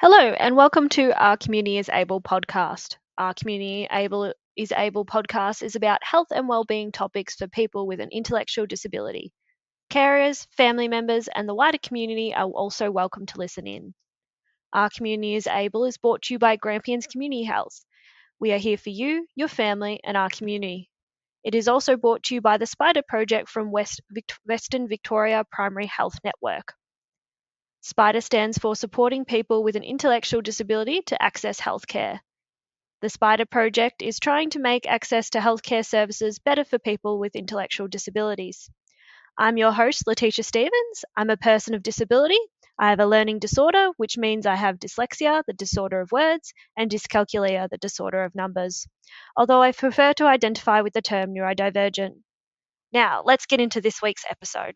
Hello, and welcome to Our Community is Able podcast. Our Community Able is Able podcast is about health and well-being topics for people with an intellectual disability. Carers, family members, and the wider community are also welcome to listen in. Our Community is Able is brought to you by Grampians Community Health. We are here for you, your family, and our community. It is also brought to you by the SPIDAH Project from West Western Victoria Primary Health Network. SPIDAH stands for Supporting People with an Intellectual Disability to Access Healthcare. The SPIDAH project is trying to make access to healthcare services better for people with intellectual disabilities. I'm your host, Letitia Stevens. I'm a person of disability. I have a learning disorder, which means I have dyslexia, the disorder of words, and dyscalculia, the disorder of numbers, although I prefer to identify with the term neurodivergent. Now, let's get into this week's episode.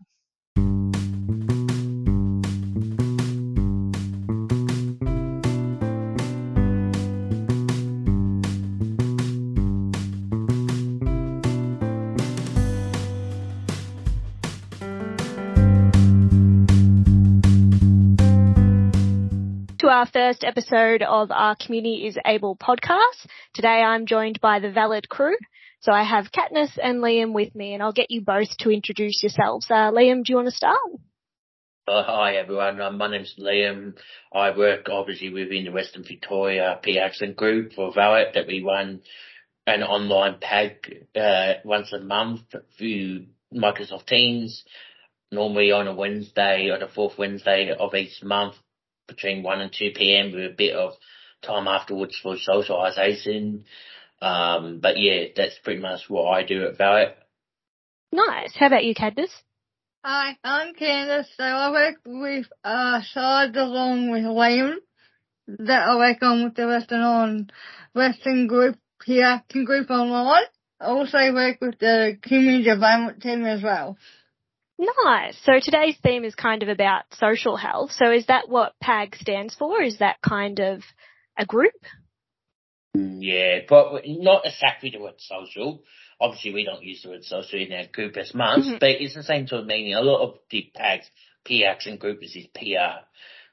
To our first episode of our Community is Able podcast. Today I'm joined by the Valid crew. So I have Candace and Liam with me and I'll get you both to introduce yourselves. Uh, Liam, do you want to start? Uh, hi everyone, um, my name's Liam. I work obviously within the Western Victoria P group for Valid that we run an online PAG uh, once a month through Microsoft Teams, normally on a Wednesday, on the fourth Wednesday of each month between 1 and 2 p.m. with a bit of time afterwards for socialisation. Um, but yeah, that's pretty much what I do at Valid. Nice. How about you, Candace? Hi, I'm Candace. So I work with uh side along with Liam that I work on with the Western on Western group here, group online. I also work with the community development team as well. Nice. So today's theme is kind of about social health. So is that what PAG stands for? Is that kind of a group? Yeah, but not exactly the word social. Obviously, we don't use the word social in our group as much, mm-hmm. but it's the same sort of meaning. A lot of the PAGs, P action group is PR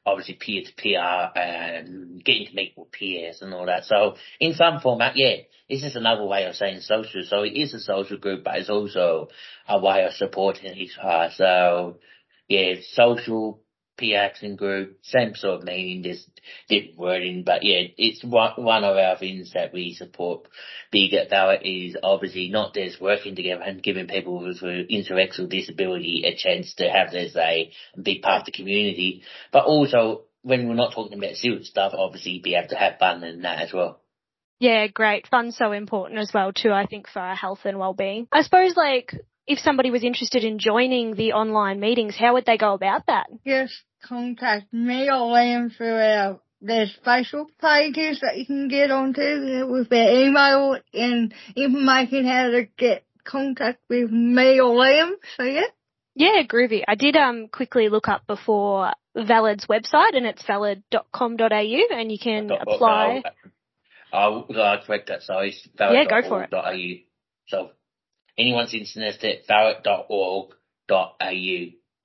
obviously peer to peer and getting to meet with peers and all that. So in some format, yeah, this is another way of saying social. So it is a social group, but it's also a way of supporting each other. So yeah, social P action group, same sort of meaning, just different wording, but yeah, it's one, one of our things that we support big at Valid is obviously not just working together and giving people with intellectual disability a chance to have their say and be part of the community, but also when we're not talking about serious stuff, obviously be able to have fun and that as well. Yeah, great. Fun's so important as well too, I think, for our health and well-being. I suppose like, if somebody was interested in joining the online meetings, how would they go about that? Yes, contact me or Liam through our there's Facebook pages that you can get onto with their email and information how to get contact with me or Liam. So yeah. Yeah, groovy. I did um quickly look up before Valid's website and it's valid.com.au and you can apply. I'll, I'll correct that, sorry. Valid. Yeah, go for it. .au. So anyone's interested, valid.org.au.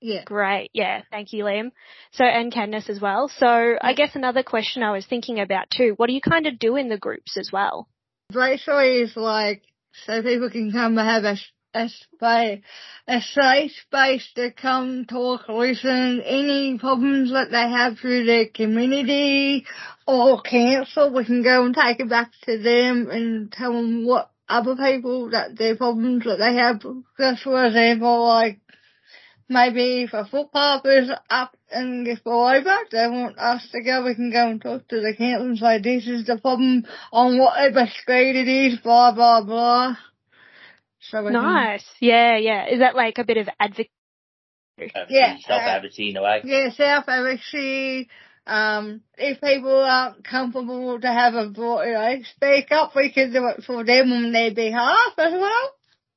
Yeah. Great. Yeah. Thank you, Liam. So, and Candace as well. So yeah. I guess another question I was thinking about too, what do you kind of do in the groups as well? Basically is like, so people can come and have a, a space, a safe space to come talk, listen, any problems that they have through their community or council, we can go and take it back to them and tell them what other people that their problems that they have. Just for example, like maybe if a footpath is up and gets over, they want us to go, we can go and talk to the council and say this is the problem on whatever street it is, blah, blah, blah. So nice. Can... Yeah, yeah. Is that like a bit of advocacy? Yeah. Self-advocacy in a way. Yeah, self-advocacy. Um, if people aren't comfortable to have a voice, you know, speak up, we can do it for them on their behalf as well.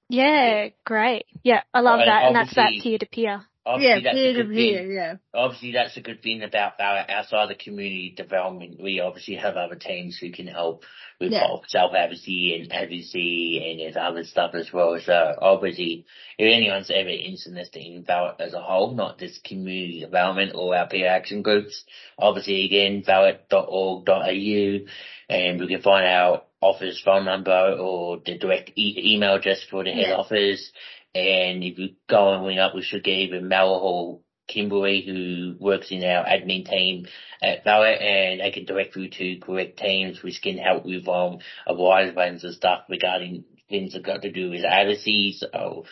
Yeah, great. Yeah, I love that, and that's that peer to peer. Obviously, yeah, that's peer a to good peer, thing. yeah. Obviously, that's a good thing about our outside the community development. We obviously have other teams who can help with Yeah. both self advocacy and advocacy, and there's other stuff as well. So obviously, if anyone's ever interested in Valid as a whole, not just community development or our peer action groups, obviously again, valid.org.au, and we can find our office phone number or the direct e- email address for the head Yeah. office. And if you go and ring up, we should get even Mel Hall Kimberly, who works in our admin team at Valid, and they can direct you to correct teams, which can help with um, a wide range of stuff regarding things that got to do with advocacy. So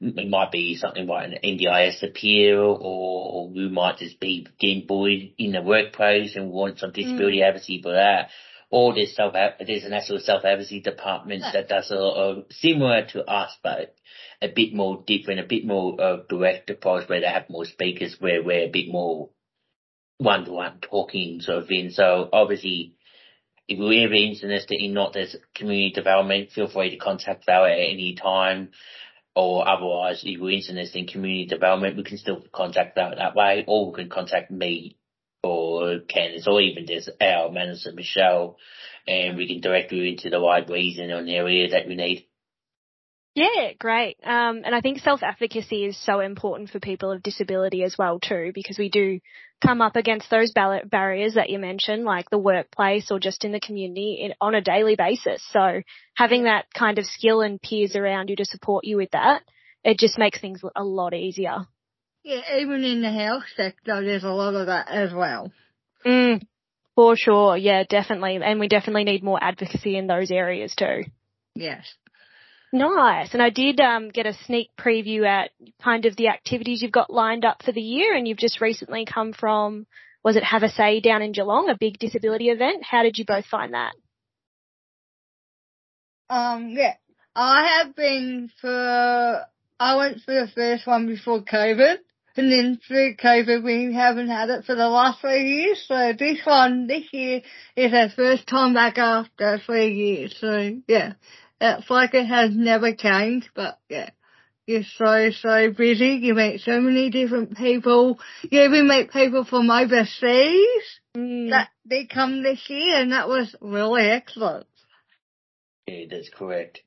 it might be something like an NDIS appeal, or we might just be getting bullied in the workplace and want some disability advocacy for that. Or this self there's a national self advocacy department that does a lot of similar to us, but a bit more different, a bit more uh, direct approach where they have more speakers, where we're a bit more one to one talking sort of thing. So obviously, if you're ever interested in not just community development, feel free to contact Val at any time. Or otherwise, if you're interested in community development, we can still contact Val that way, or we can contact me or Candace, or even just our manager Michelle, and we can direct you into the right reason or an area that we need. Yeah, great. Um, and I think self-advocacy is so important for people of disability as well too, because we do come up against those barriers that you mentioned, like the workplace or just in the community in, on a daily basis. So having that kind of skill and peers around you to support you with that, it just makes things a lot easier. Yeah, even in the health sector, there's a lot of that as well. Mm, for sure. Yeah, definitely. And we definitely need more advocacy in those areas too. Yes. Nice. And I did um, get a sneak preview at kind of the activities you've got lined up for the year, and you've just recently come from, was it Have a Say down in Geelong, a big disability event? How did you both find that? Um, yeah. I have been for, I went for the first one before COVID. And then through COVID, we haven't had it for the last three years. So this one, this year, is our first time back after three years. So yeah, it's like it has never changed, but yeah. You're so, so busy. You meet so many different people. You even meet people from overseas Mm. that they come this year and that was really excellent. Yeah, that's correct.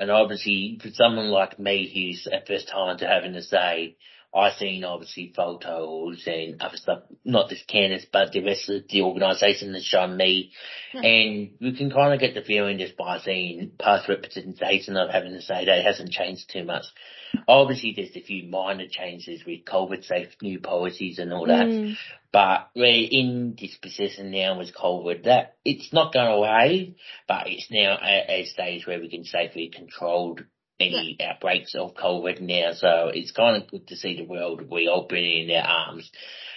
And obviously, for someone like me who's a first time to Have a Say, I've seen obviously photos and other stuff, not just Candace, but the rest of the organisation has shown me. Yeah. And you can kind of get the feeling just by seeing past representation of Have a Say that it hasn't changed too much. Obviously, there's a few minor changes with COVID safe new policies and all that. Mm. But we're in this position now with COVID that it's not going away, but it's now at a stage where we can safely control any outbreaks of COVID now. So it's kind of good to see the world reopening their arms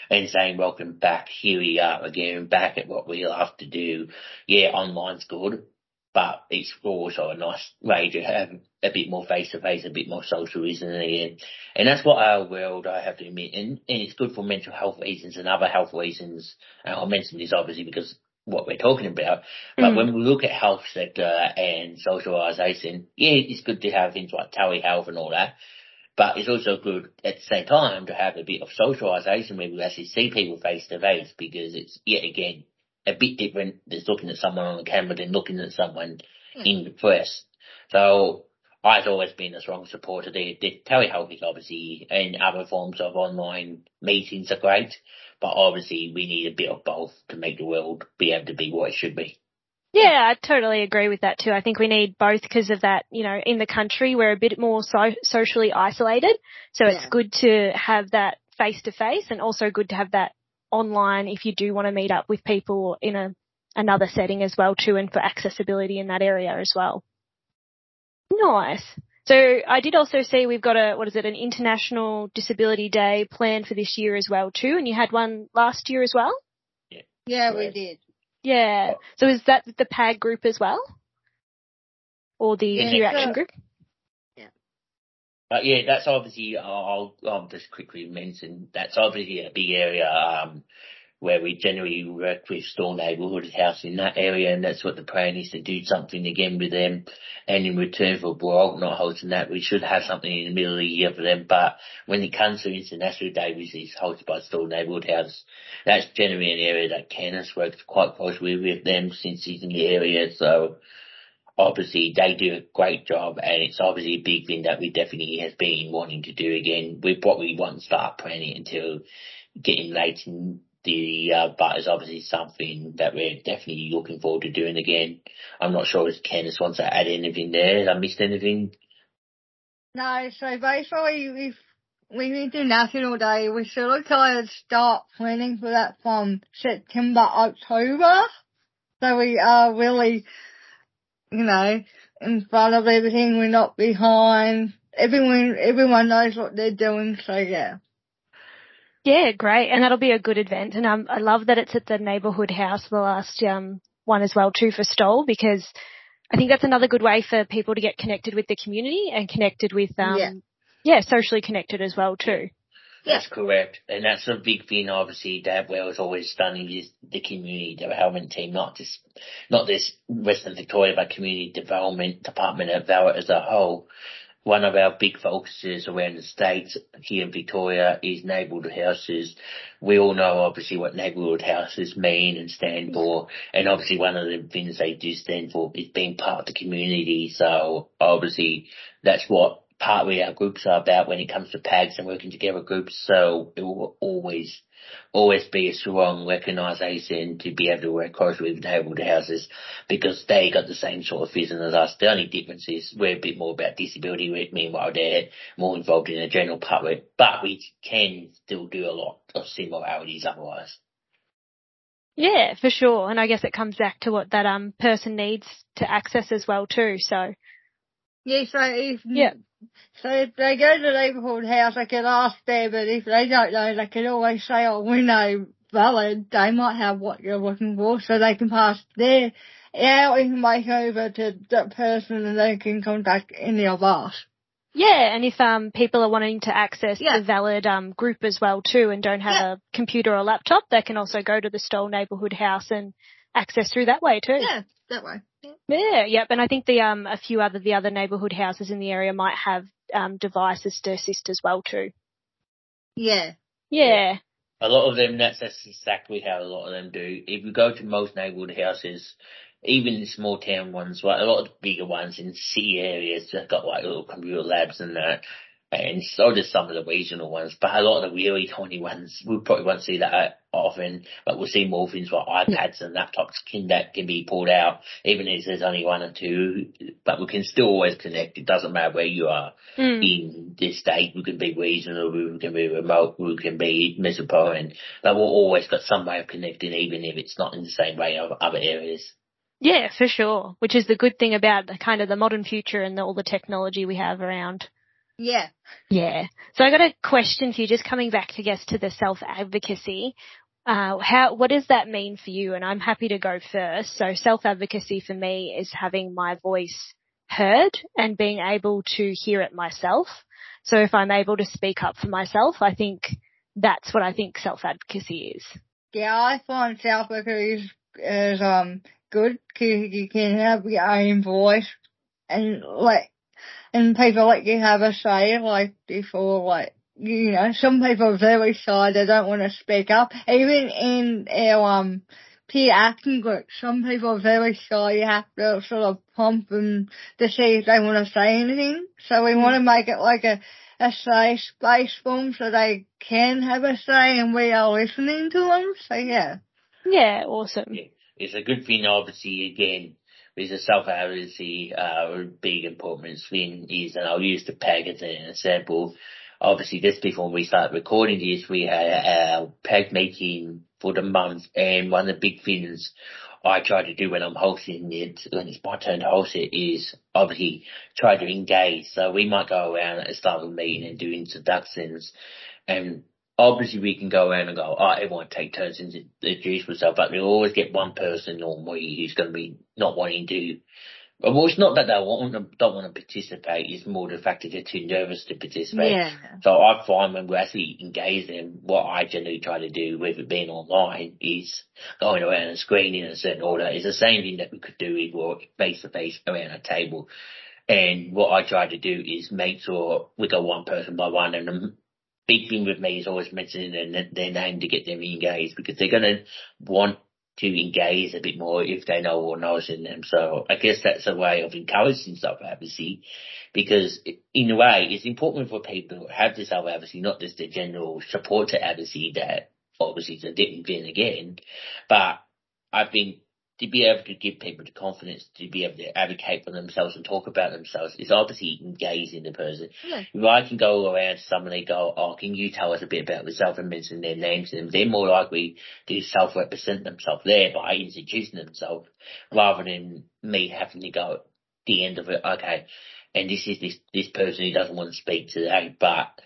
and saying, welcome back. Here we are again, back at what we love to do. Yeah, online's good, but it's also a nice way to have a bit more face to face, a bit more social, isn't it? And, and that's what our world, I have to admit, and, and it's good for mental health reasons and other health reasons. Uh, and I'll mention this obviously because what we're talking about. But Mm. when we look at health sector and socialisation, yeah, it's good to have things like telehealth and all that. But it's also good at the same time to have a bit of socialisation where we actually see people face to face because it's yet again a bit different than looking at someone on the camera than looking at someone in the press. So I've always been a strong supporter of the, the telehealth is obviously and other forms of online meetings are great, but obviously we need a bit of both to make the world be able to be what it should be. Yeah, I totally agree with that too. I think we need both because of that, you know, in the country we're a bit more so- socially isolated. So it's good to have that face to face and also good to have that online if you do want to meet up with people in a another setting as well too and for accessibility in that area as well. Nice. So I did also see we've got a, what is it, an International Disability Day planned for this year as well too and you had one last year as well? Yeah, yeah we did. Yeah. So is that the PAG group as well? Or the Yeah. Peer Yeah. Action group? But yeah, that's obviously, I'll, I'll just quickly mention, that's obviously a big area, um, where we generally work with Stawell Neighbourhood House in that area, and that's what the plan is to do something again with them. And in return for Brock not hosting that, we should have something in the middle of the year for them. But when it comes to International Day, which is hosted by Stawell Neighbourhood House, that's generally an area that Kenneth works quite closely with them since he's in the area. So obviously they do a great job and it's obviously a big thing that we definitely have been wanting to do again. We probably won't start planning until getting late in the uh, but it's obviously something that we're definitely looking forward to doing again. I'm not sure if Candace wants to add anything there. Have I missed anything? No, so basically when we do all Day, we of kind of start planning for that from September, October. So we are really, you know, in front of everything. We're not behind. Everyone, everyone knows what they're doing. So yeah. Yeah, great. And that'll be a good event. And um, I love that it's at the neighbourhood house, the last um, one as well too for Stawell, because I think that's another good way for people to get connected with the community and connected with, um, yeah. yeah, socially connected as well too. That's correct. And that's a big thing, obviously, that Wells always done is the community development team, not just, not this Western Victoria, but community development department of Valid as a whole one of our big focuses around the states here in Victoria is neighbourhood houses. We all know obviously what neighbourhood houses mean and stand for, and obviously one of the things they do stand for is being part of the community. So obviously that's what partly our groups are about when it comes to PAGs and working together groups. So it will always always be a strong recognition to be able to work closely with neighbourhood houses because they got the same sort of vision as us. The only difference is we're a bit more about disability, meanwhile they're more involved in the general public, but we can still do a lot of similarities otherwise. Yeah, for sure. And I guess it comes back to what that um person needs to access as well too. So yeah, so if yeah. So if they go to the neighbourhood house, they can ask there, but if they don't know, they can always say, oh, we know valid, they might have what you're looking for, so they can pass their, our information over to that person and they can contact any of us. Yeah, and if um people are wanting to access yeah. the valid um group as well too and don't have yeah. a computer or laptop, they can also go to the Stawell neighbourhood house and access through that way too. Yeah, that way. Yeah. yeah, yep. And I think the um a few other the other neighbourhood houses in the area might have um devices to assist as well too. Yeah. Yeah. A lot of them, that's, that's exactly how a lot of them do. If you go to most neighbourhood houses, even the small town ones, like a lot of the bigger ones in city areas, they've got like little computer labs and that and so does some of the regional ones. But a lot of the really tiny ones, we probably won't see that often, but we'll see more things like iPads and laptops can, that can be pulled out, even if there's only one or two, but we can still always connect. It doesn't matter where you are mm. in this state. We can be regional, we can be remote, we can be metropolitan, but we've always got some way of connecting, even if it's not in the same way of other areas. Yeah, for sure. Which is the good thing about the kind of the modern future and the, all the technology we have around. Yeah. Yeah. So I got a question for you, just coming back, I guess, to the self advocacy. Uh, how, what does that mean for you? And I'm happy to go first. So self advocacy for me is having my voice heard and being able to hear it myself. So if I'm able to speak up for myself, I think that's what I think self advocacy is. Yeah, I find self advocacy is, is um good because you can have your own voice and like and people like you have a say, like before, like you know, some people are very shy, they don't want to speak up. Even in our um peer acting group, some people are very shy. You have to sort of pump them to see if they want to say anything. So we want to make it like a a safe space for them so they can have a say and we are listening to them. So yeah. Yeah, awesome. Yeah. It's a good thing, obviously, again, a self-advocacy, uh, big importance thing is, and I'll use the PAG as an example. Obviously, just before we start recording this, we had our PAG meeting for the month, and one of the big things I try to do when I'm hosting it, when it's my turn to host it, is obviously try to engage. So we might go around at the start of the meeting and do introductions, and obviously we can go around and go, oh, everyone take turns and introduce themselves, but we'll always get one person normally who's going to be not wanting to Well, it's not that they want, don't want to participate. It's more the fact that they're too nervous to participate. Yeah. So I find when we actually engage them, what I generally try to do, with it being online, is going around and screening in a certain order. It's the same thing that we could do if we were face to face around a table. And what I try to do is make sure we go one person by one. And big thing with me is always mentioning their, their name to get them engaged because they're going to want to engage a bit more if they know what knows in them. So I guess that's a way of encouraging self-advocacy because in a way it's important for people to have this self-advocacy, not just the general support to advocacy that obviously is a different thing again, but I think to be able to give people the confidence to be able to advocate for themselves and talk about themselves is obviously engaging the person. Yeah. If I can go around to someone and go, oh, can you tell us a bit about yourself and mention their names to them, they're more likely to self-represent themselves there by introducing themselves rather than me having to go at the end of it, okay, and this is this, this person who doesn't want to speak today, but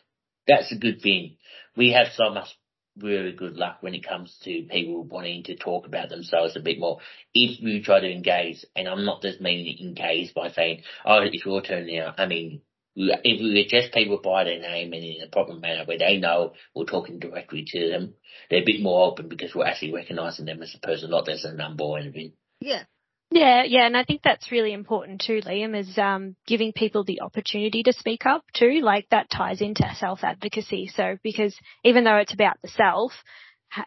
that's a good thing. We have so much really good luck when it comes to people wanting to talk about themselves a bit more. If you try to engage, and I'm not just meaning engage by saying, oh, it's your turn now. I mean, if we address people by their name and in a proper manner where they know we're talking directly to them, they're a bit more open because we're actually recognising them as a person, not as a number or anything. Yeah. Yeah, yeah, and I think that's really important too, Liam, is um, giving people the opportunity to speak up too. Like that ties into self advocacy. So because even though it's about the self,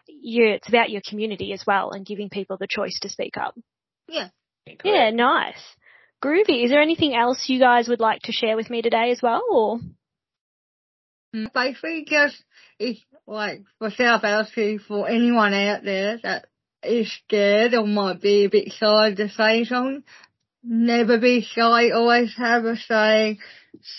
you it's about your community as well, and giving people the choice to speak up. Yeah. Yeah, nice. Groovy. Is there anything else you guys would like to share with me today as well, or? Basically, just it's like for self advocacy for anyone out there that is scared or might be a bit shy to say something, never be shy, always have a say,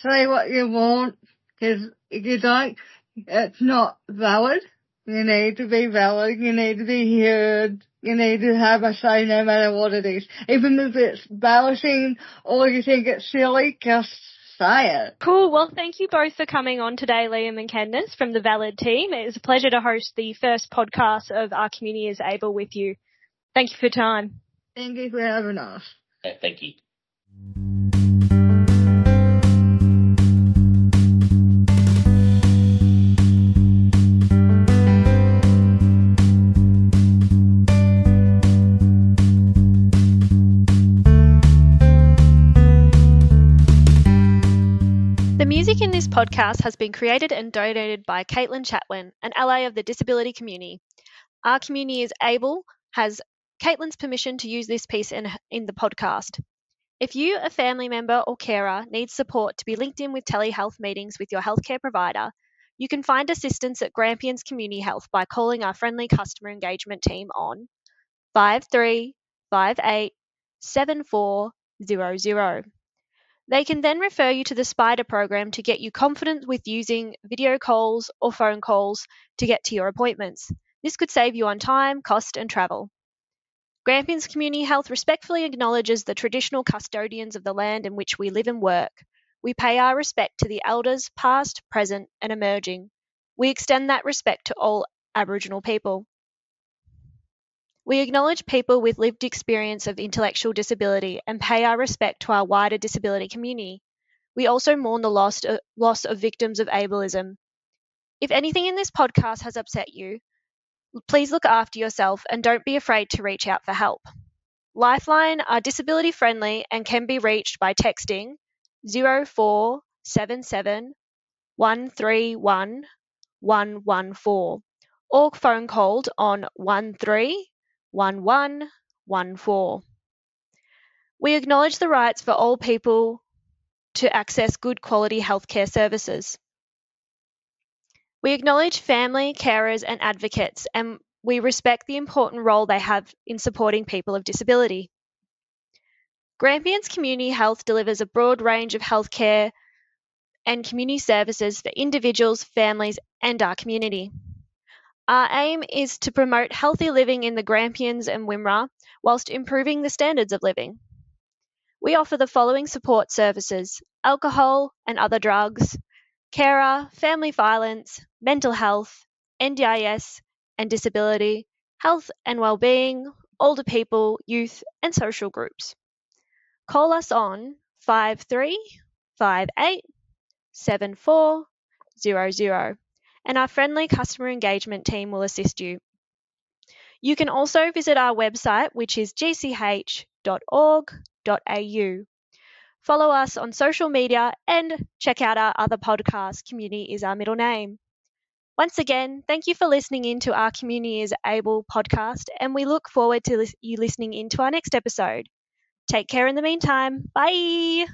say what you want, because if you don't, it's not valid. You need to be valid, you need to be heard, you need to have a say no matter what it is. Even if it's embarrassing or you think it's silly, just say. Cool. Well, thank you both for coming on today, Liam and Candace from the Valid team. It was a pleasure to host the first podcast of Our Community is Able with you. Thank you for your time. Thank you for having us. Yeah, thank you. Podcast has been created and donated by Caitlin Chatwin, an ally of the disability community. Our community is able, has Caitlin's permission to use this piece in, in the podcast. If you, a family member or carer, needs support to be linked in with telehealth meetings with your healthcare provider, you can find assistance at Grampians Community Health by calling our friendly customer engagement team on 5358 7400. They can then refer you to the SPIDAH program to get you confident with using video calls or phone calls to get to your appointments. This could save you on time, cost, and travel. Grampians Community Health respectfully acknowledges the traditional custodians of the land in which we live and work. We pay our respect to the elders, past, present, and emerging. We extend that respect to all Aboriginal people. We acknowledge people with lived experience of intellectual disability and pay our respect to our wider disability community. We also mourn the loss, uh, loss of victims of ableism. If anything in this podcast has upset you, please look after yourself and don't be afraid to reach out for help. Lifeline are disability friendly and can be reached by texting 0477 131 114 or phone called on 13 1114. We acknowledge the rights for all people to access good quality healthcare services. We acknowledge family, carers, and advocates, and we respect the important role they have in supporting people of disability. Grampians Community Health delivers a broad range of healthcare and community services for individuals, families, and our community. Our aim is to promote healthy living in the Grampians and Wimmera whilst improving the standards of living. We offer the following support services alcohol and other drugs, carer, family violence, mental health, NDIS and disability, health and well-being, older people, youth and social groups. call us on 5358 7400 and our friendly customer engagement team will assist you. You can also visit our website, which is gch.org.au. Follow us on social media and check out our other podcast, Community is Our Middle Name. Once again, thank you for listening in to our Community is Able podcast, and we look forward to you listening in to our next episode. Take care in the meantime. Bye.